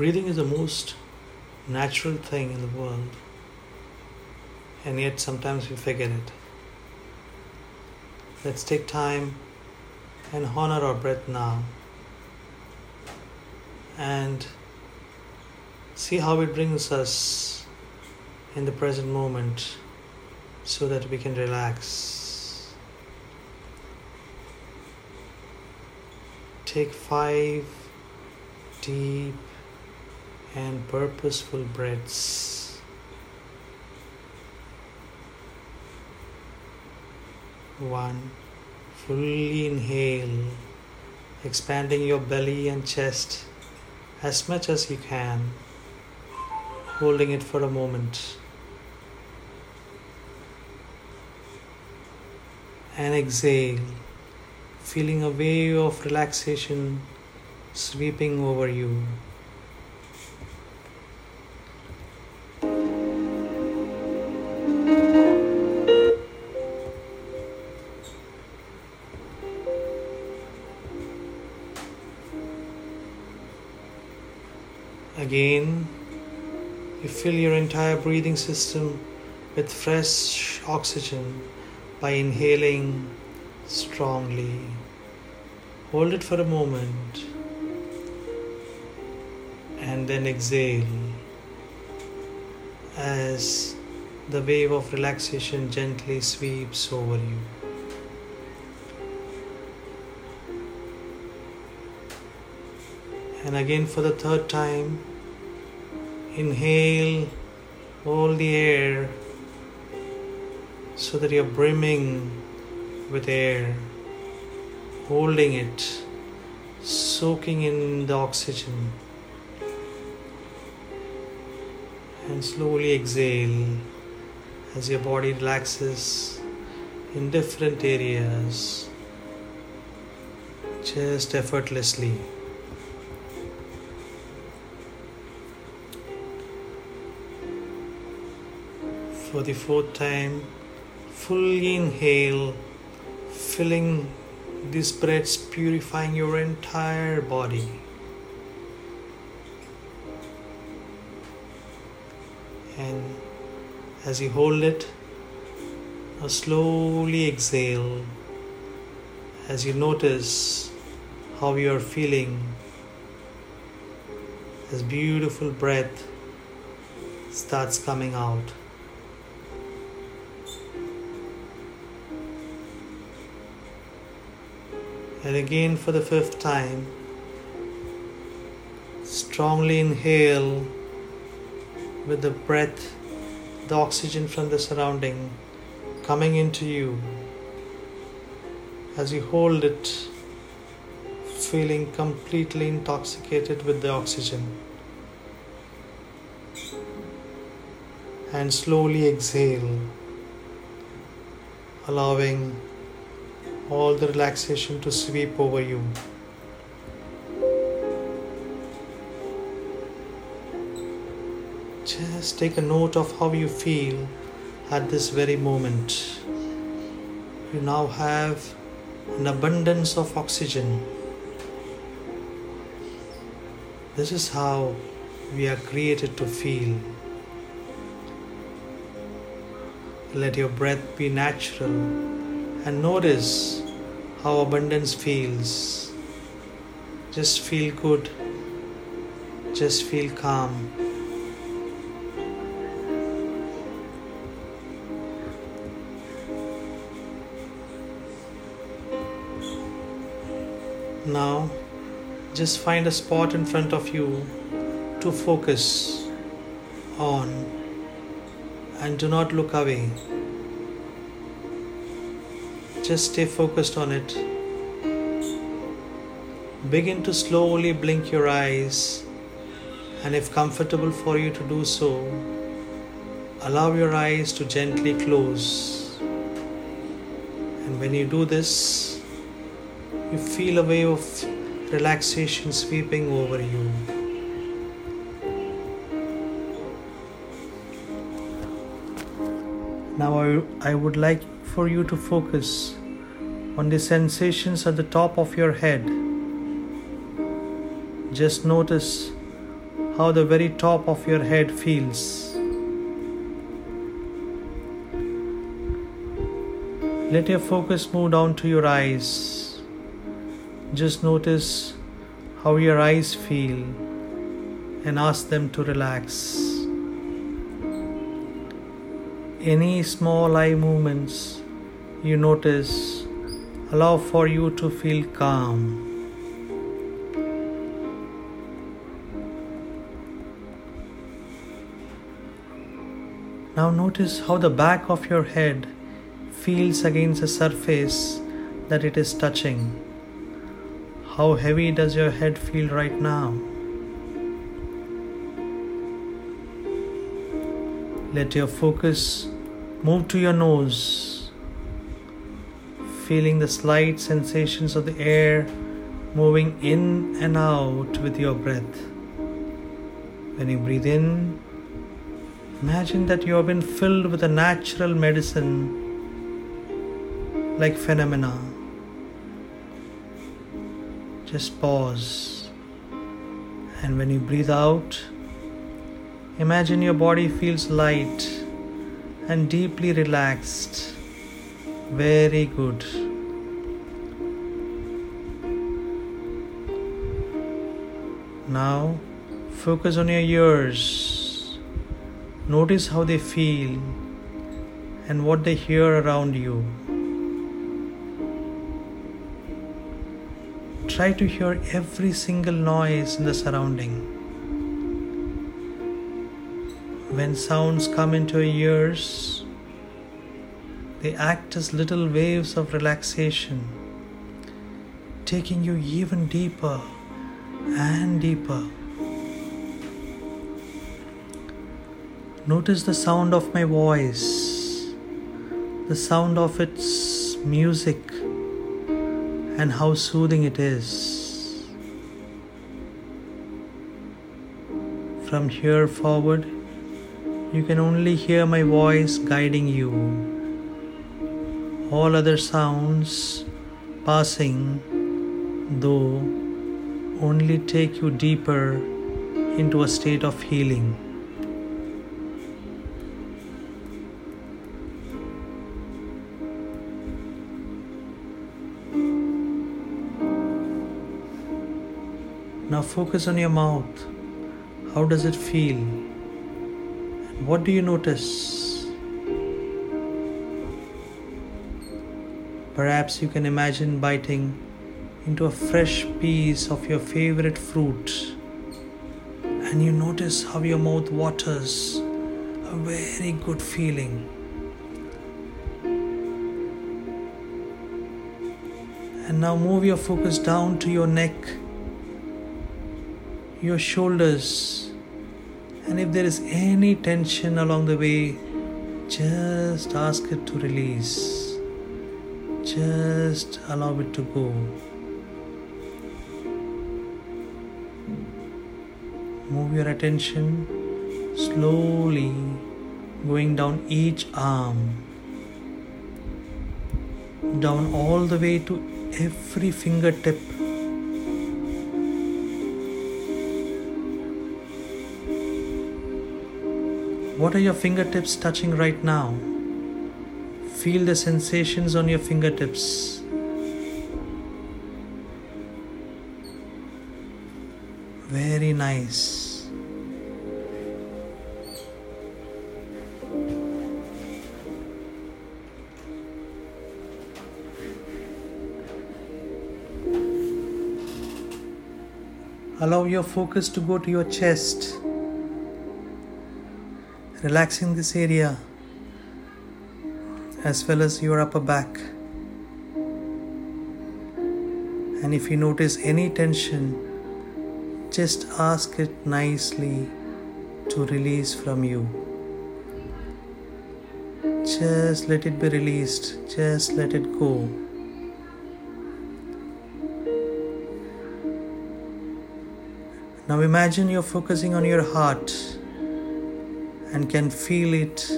Breathing is the most natural thing in the world, and yet sometimes we forget it. Let's take time and honor our breath now and see how it brings us in the present moment so that we can relax. Take five deep and purposeful breaths. One, fully inhale, expanding your belly and chest as much as you can, holding it for a moment. And exhale, feeling a wave of relaxation sweeping over you. Again, you fill your entire breathing system with fresh oxygen by inhaling strongly. Hold it for a moment and then exhale as the wave of relaxation gently sweeps over you. And again, for the third time, inhale all the air so that you're brimming with air, holding it, soaking in the oxygen, and slowly exhale as your body relaxes in different areas just effortlessly. For the fourth time, fully inhale, filling these breaths, purifying your entire body. And as you hold it, now slowly exhale as you notice how you are feeling. This beautiful breath starts coming out. And again for the fifth time, strongly inhale with the breath, the oxygen from the surrounding coming into you. As you hold it, feeling completely intoxicated with the oxygen. And slowly exhale, allowing all the relaxation to sweep over you. Just take a note of how you feel at this very moment. You now have an abundance of oxygen. This is how we are created to feel. Let your breath be natural and notice how abundance feels. Just feel good. Just feel calm. Now, just find a spot in front of you to focus on and do not look away. Just stay focused on it. Begin to slowly blink your eyes, and if comfortable for you to do so, allow your eyes to gently close. And when you do this, you feel a wave of relaxation sweeping over you. Now, I, I would like for you to focus on the sensations at the top of your head. Just notice how the very top of your head feels. Let your focus move down to your eyes. Just notice how your eyes feel and ask them to relax. Any small eye movements you notice allow for you to feel calm. Now notice how the back of your head feels against the surface that it is touching. How heavy does your head feel right now? Let your focus move to your nose, feeling the slight sensations of the air moving in and out with your breath. When you breathe in, Imagine that you have been filled with a natural medicine like phenomena. Just pause. And when you breathe out, imagine your body feels light and deeply relaxed. Very good. Now focus on your ears. Notice how they feel and what they hear around you. Try to hear every single noise in the surrounding. When sounds come into your ears, they act as little waves of relaxation, taking you even deeper and deeper. Notice the sound of my voice, the sound of its music, and how soothing it is. From here forward, you can only hear my voice guiding you. All other sounds passing, though, only take you deeper into a state of healing. Now focus on your mouth. How does it feel? What do you notice? Perhaps you can imagine biting into a fresh piece of your favorite fruit and you notice how your mouth waters. A very good feeling. And now move your focus down to your neck your shoulders. And if there is any tension along the way, just ask it to release. Just allow it to go. Move your attention slowly going down each arm, down all the way to every fingertip What are your fingertips touching right now? Feel the sensations on your fingertips. Very nice. Allow your focus to go to your chest relaxing this area as well as your upper back. And if you notice any tension, just ask it nicely to release from you. Just let it be released, just let it go. Now imagine you're focusing on your heart and can feel it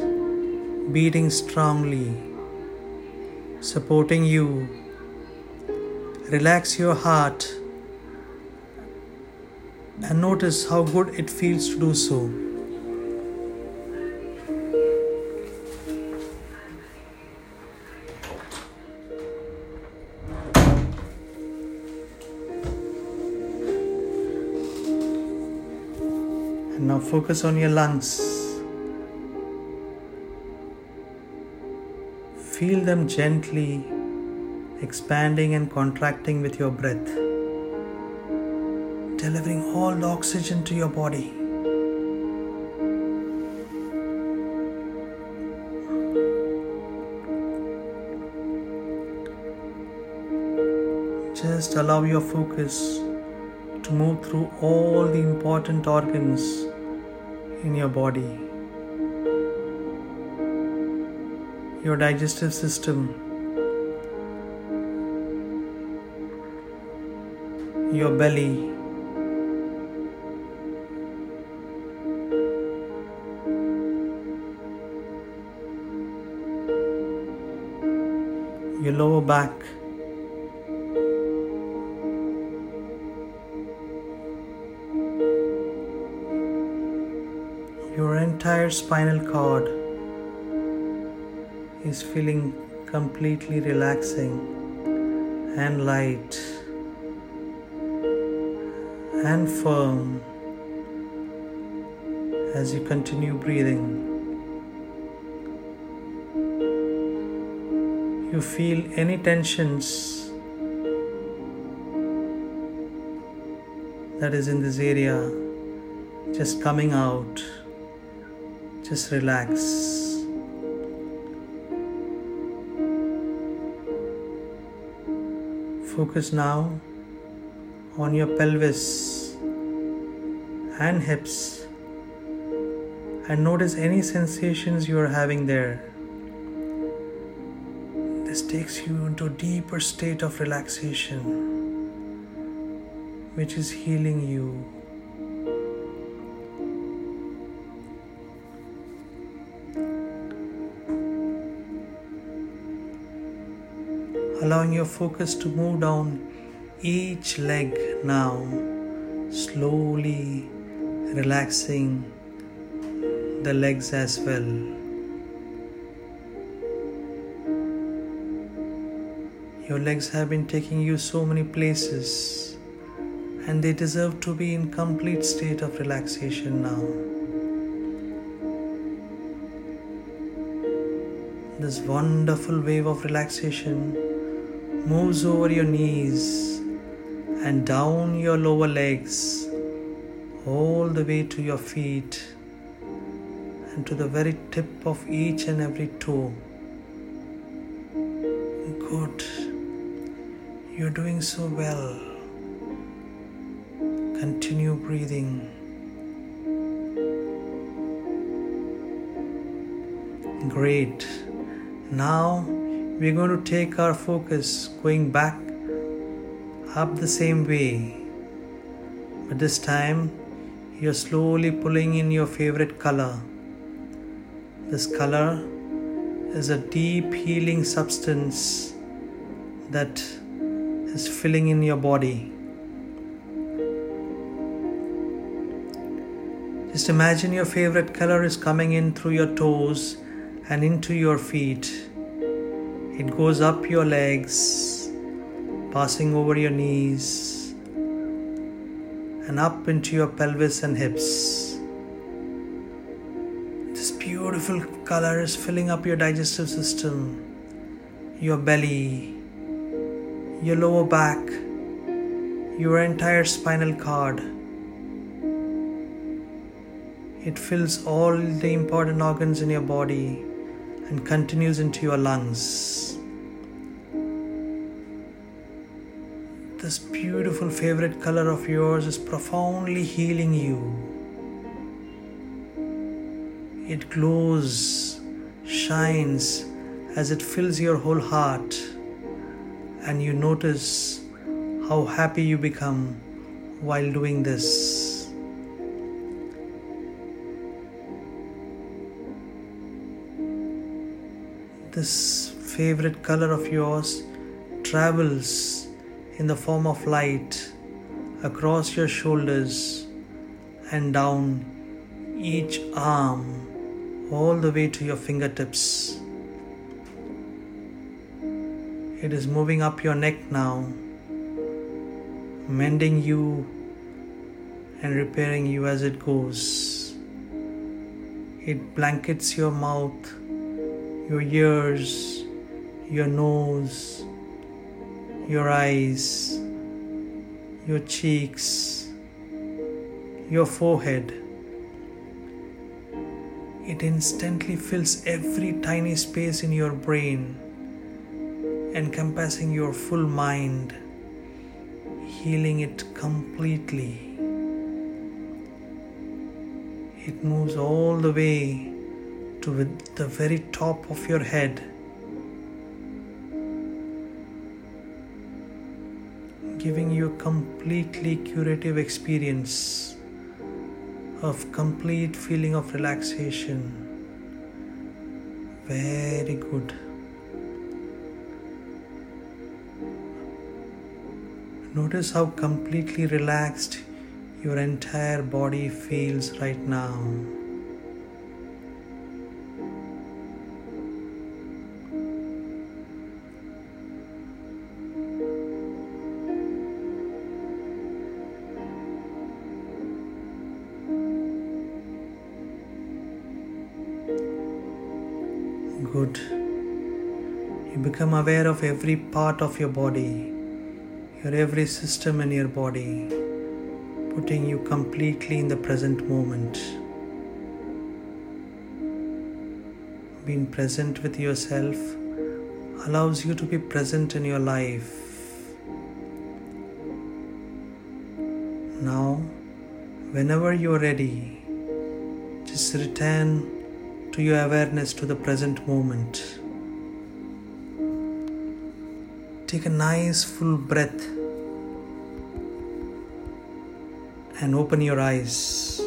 beating strongly, supporting you. Relax your heart and notice how good it feels to do so. And now focus on your lungs. Feel them gently expanding and contracting with your breath, delivering all the oxygen to your body. Just allow your focus to move through all the important organs in your body. Your digestive system, your belly, your lower back. Your entire spinal cord is feeling completely relaxing and light and firm as you continue breathing. You feel any tensions that is in this area just coming out. Just relax. Focus now on your pelvis and hips and notice any sensations you are having there. This takes you into a deeper state of relaxation, which is healing you. Allowing your focus to move down each leg now, slowly relaxing the legs as well. Your legs have been taking you so many places and they deserve to be in complete state of relaxation now. This wonderful wave of relaxation moves over your knees and down your lower legs, all the way to your feet and to the very tip of each and every toe. Good. You're doing so well. Continue breathing. Great. Now we're going to take our focus going back up the same way. But this time you're slowly pulling in your favorite color. This color is a deep healing substance that is filling in your body. Just imagine your favorite color is coming in through your toes and into your feet. It goes up your legs, passing over your knees, and up into your pelvis and hips. This beautiful color is filling up your digestive system, your belly, your lower back, your entire spinal cord. It fills all the important organs in your body and continues into your lungs. This beautiful favorite color of yours is profoundly healing you. It glows, shines as it fills your whole heart, and you notice how happy you become while doing this. This favorite color of yours travels in the form of light across your shoulders and down each arm all the way to your fingertips. It is moving up your neck now, mending you and repairing you as it goes. It blankets your mouth, your ears, your nose, your eyes, your cheeks, your forehead. It instantly fills every tiny space in your brain, encompassing your full mind, healing it completely. It moves all the way to the very top of your head. Giving you a completely curative experience of complete feeling of relaxation. Very good. Notice how completely relaxed your entire body feels right now. Good. You become aware of every part of your body, your every system in your body putting you completely in the present moment. Being present with yourself allows you to be present in your life. Now, whenever you are ready, just return to your awareness to the present moment. Take a nice full breath and open your eyes.